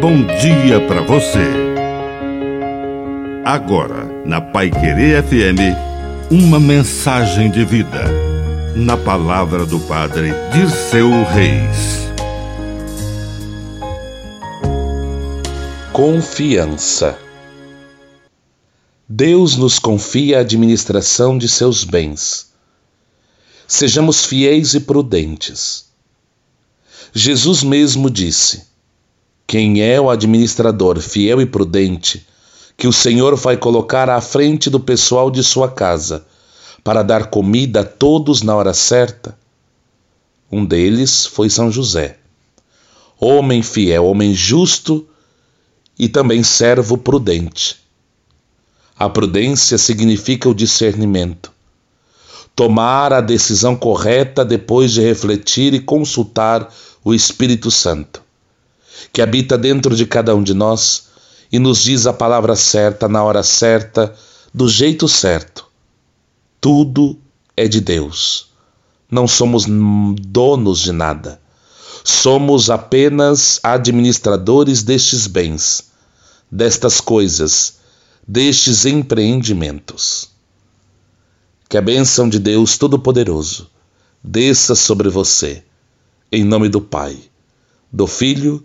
bom dia para você. Agora, na Pai Querer FM, uma mensagem de vida. Na palavra do Padre Dirceu Reis. Confiança. Deus nos confia a administração de seus bens. Sejamos fiéis e prudentes. Jesus mesmo disse: quem é o administrador fiel e prudente que o Senhor vai colocar à frente do pessoal de sua casa para dar comida a todos na hora certa? Um deles foi São José. Homem fiel, homem justo e também servo prudente. A prudência significa o discernimento. Tomar a decisão correta depois de refletir e consultar o Espírito Santo que habita dentro de cada um de nós e nos diz a palavra certa, na hora certa, do jeito certo. Tudo é de Deus. Não somos donos de nada. Somos apenas administradores destes bens, destas coisas, destes empreendimentos. Que a bênção de Deus Todo-Poderoso desça sobre você, em nome do Pai, do Filho